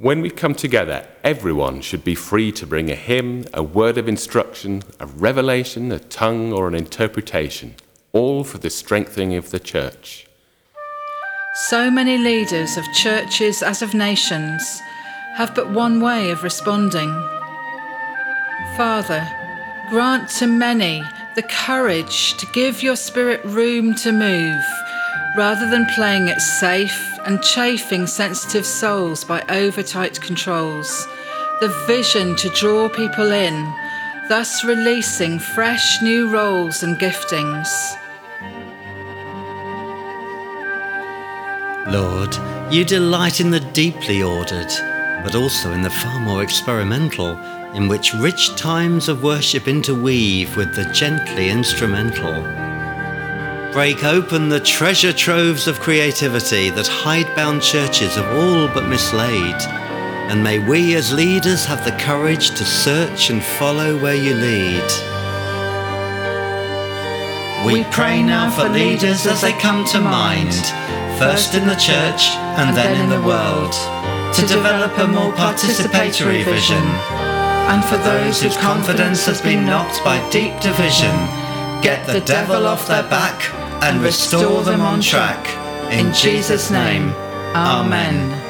When we come together, everyone should be free to bring a hymn, a word of instruction, a revelation, a tongue, or an interpretation, all for the strengthening of the church. So many leaders of churches as of nations have but one way of responding. Father, grant to many the courage to give your spirit room to move rather than playing it safe and chafing sensitive souls by overtight controls, the vision to draw people in, thus releasing fresh new roles and giftings. Lord, you delight in the deeply ordered, but also in the far more experimental, in which rich times of worship interweave with the gently instrumental. Break open the treasure troves of creativity that hidebound churches have all but mislaid. And may we as leaders have the courage to search and follow where you lead. We pray now for leaders as they come to mind, first in the church and then in the world, to develop a more participatory vision. And for those whose confidence has been knocked by deep division, get the devil off their back and restore them on track. In Jesus' name, Amen.